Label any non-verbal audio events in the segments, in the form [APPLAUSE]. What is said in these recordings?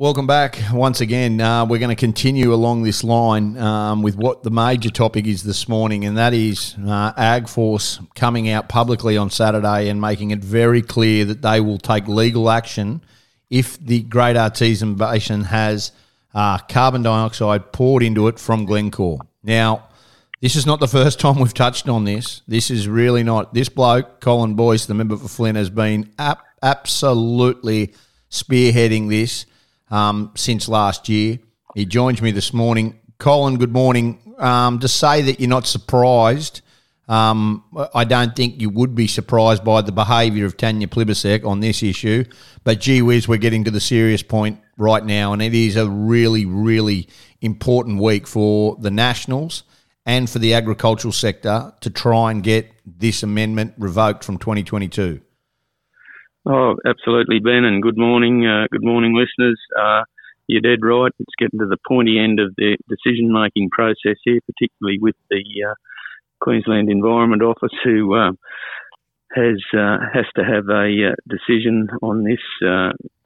Welcome back once again. Uh, we're going to continue along this line um, with what the major topic is this morning, and that is uh, AgForce coming out publicly on Saturday and making it very clear that they will take legal action if the Great Artesian Basin has uh, carbon dioxide poured into it from Glencore. Now, this is not the first [LAUGHS] time we've touched on this. This is really not. This bloke, Colin Boyce, the member for Flynn, has been ap- absolutely spearheading this um, since last year. He joins me this morning. Colin, good morning. Um, to say that you're not surprised, um, I don't think you would be surprised by the behaviour of Tanya Plibersek on this issue. But gee whiz, we're getting to the serious point right now, and it is a really, really important week for the Nationals and for the agricultural sector to try and get this amendment revoked from 2022. Oh, absolutely, Ben, and good morning, uh, good morning, listeners. Uh, you're dead right. It's getting to the pointy end of the decision making process here, particularly with the uh, Queensland Environment Office, who uh, has uh, has to have a uh, decision on this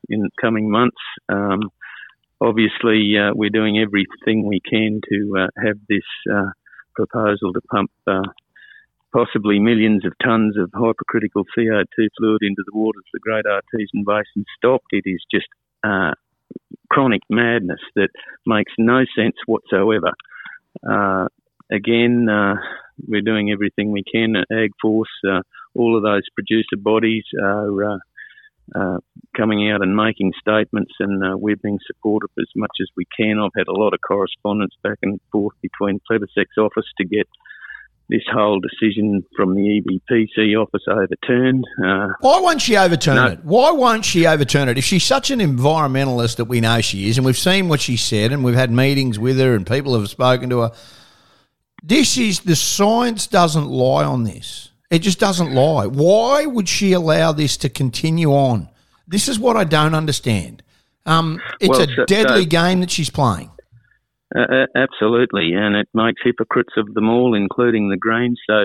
in coming months. Um, obviously, we're doing everything we can to have this proposal to pump possibly millions of tonnes of hypercritical CO2 fluid into the waters of the Great Artesian Basin stopped. It is just uh, chronic madness that makes no sense whatsoever. Uh, again, uh, we're doing everything we can at AgForce. Uh, all of those producer bodies are uh, uh, coming out and making statements, and uh, we're being supportive as much as we can. I've had a lot of correspondence back and forth between Plibersek's office to get this whole decision from the EPBC office overturned. Uh, Why won't she overturn no. it? Why won't she overturn it? If she's such an environmentalist that we know she is, and we've seen what she said, and we've had meetings with her, and people have spoken to her. This is the science doesn't lie on this. It just doesn't lie. Why would she allow this to continue on? This is what I don't understand. Um, it's well, a so, deadly so, game that she's playing. Uh, absolutely, and it makes hypocrites of them all, including the Greens. So,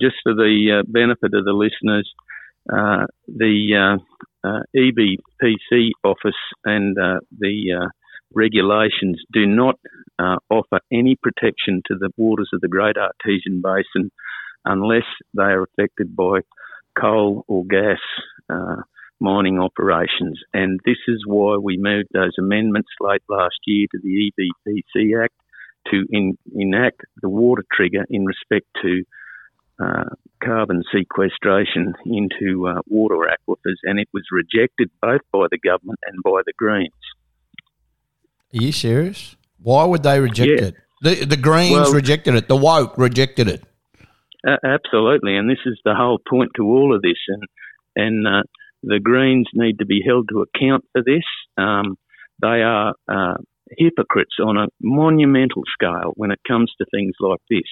just for the uh, benefit of the listeners, uh, the uh, uh, EPBC office and uh, the regulations do not offer any protection to the waters of the Great Artesian Basin unless they are affected by coal or gas mining operations. And this is why we moved those amendments late last year to the EPBC Act to in, enact the water trigger in respect to uh, carbon sequestration into uh, water aquifers, and it was rejected both by the government and by the Greens. Are you serious? Why would they reject yeah. it? The the Greens well, rejected it. The woke rejected it. Uh, absolutely, and this is the whole point to all of this. And and uh, the Greens need to be held to account for this. Um, they are uh, hypocrites on a monumental scale when it comes to things like this.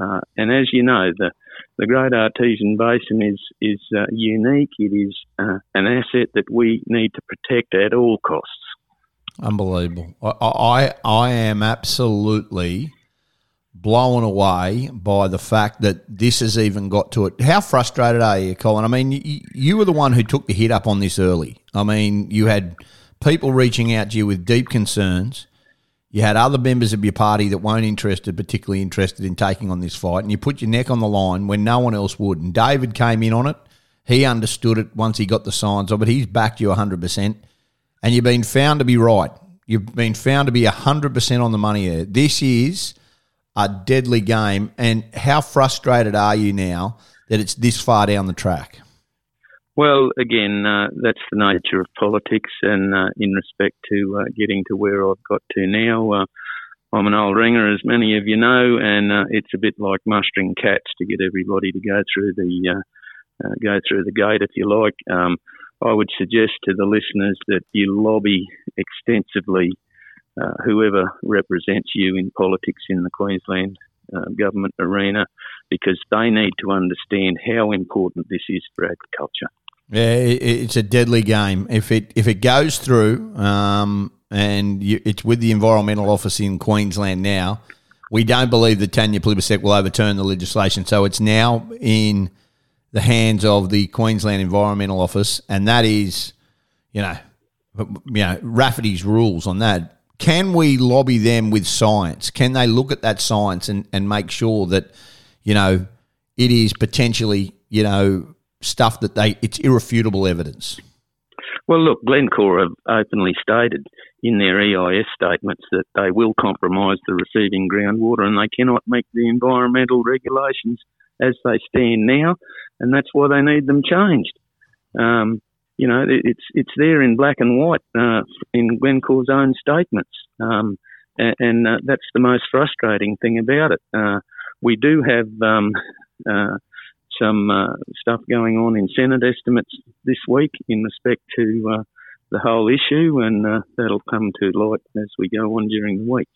Uh, and as you know, the, the Great Artesian Basin is is uh, unique. It is uh, an asset that we need to protect at all costs. Unbelievable. I, I, I am absolutely blown away by the fact that this has even got to it. How frustrated are you, Colin? I mean, you, you were the one who took the hit up on this early. I mean, you had people reaching out to you with deep concerns. You had other members of your party that weren't interested, particularly interested in taking on this fight, and you put your neck on the line when no one else would. And David came in on it. He understood it once he got the signs of it. He's backed you 100%. And you've been found to be right. You've been found to be 100% on the money there. This is a deadly game. And how frustrated are you now that it's this far down the track? Well, again, uh, that's the nature of politics, and uh, in respect to uh, getting to where I've got to now, uh, I'm an old ringer, as many of you know, and uh, it's a bit like mustering cats to get everybody to go through the uh, go through the gate, if you like. Um, I would suggest to the listeners that you lobby extensively uh, whoever represents you in politics in the Queensland uh, government arena, because they need to understand how important this is for agriculture. Yeah, it's a deadly game. If it if it goes through, um, and you, it's with the environmental office in Queensland now, we don't believe that Tanya Plibersek will overturn the legislation. So it's now in the hands of the Queensland Environmental Office, and that is, you know, you know, Rafferty's rules on that. Can we lobby them with science? Can they look at that science and, and make sure that, you know, it is potentially, you know, stuff that they, it's irrefutable evidence? Well, look, Glencore have openly stated in their EIS statements that they will compromise the receiving groundwater and they cannot meet the environmental regulations as they stand now, and that's why they need them changed. Um, you know, it's it's there in black and white uh, in Glencore's own statements, um, and, and uh, that's the most frustrating thing about it. Uh, we do have um, uh, some uh, stuff going on in Senate estimates this week in respect to uh, the whole issue, and that'll come to light as we go on during the week.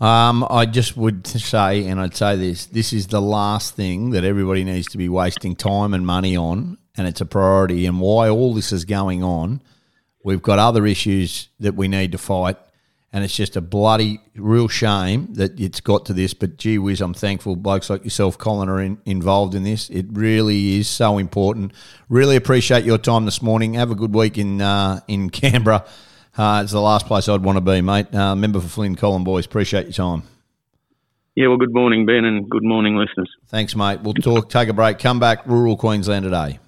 Um, I just would say, and I'd say this: this is the last thing that everybody needs to be wasting time and money on, and it's a priority. And why all this is going on, we've got other issues that we need to fight, and it's just a bloody real shame that it's got to this. But gee whiz, I'm thankful blokes like yourself, Colin, are in, involved in this. It really is so important. Really appreciate your time this morning. Have a good week in uh, in [LAUGHS] Canberra. Uh, it's the last place I'd want to be, mate. Uh, member for Flynn Colin Boyce. Appreciate your time. Yeah, well, good morning, Ben, and good morning, listeners. Thanks, mate. We'll talk. Take a break. Come back. Rural Queensland today.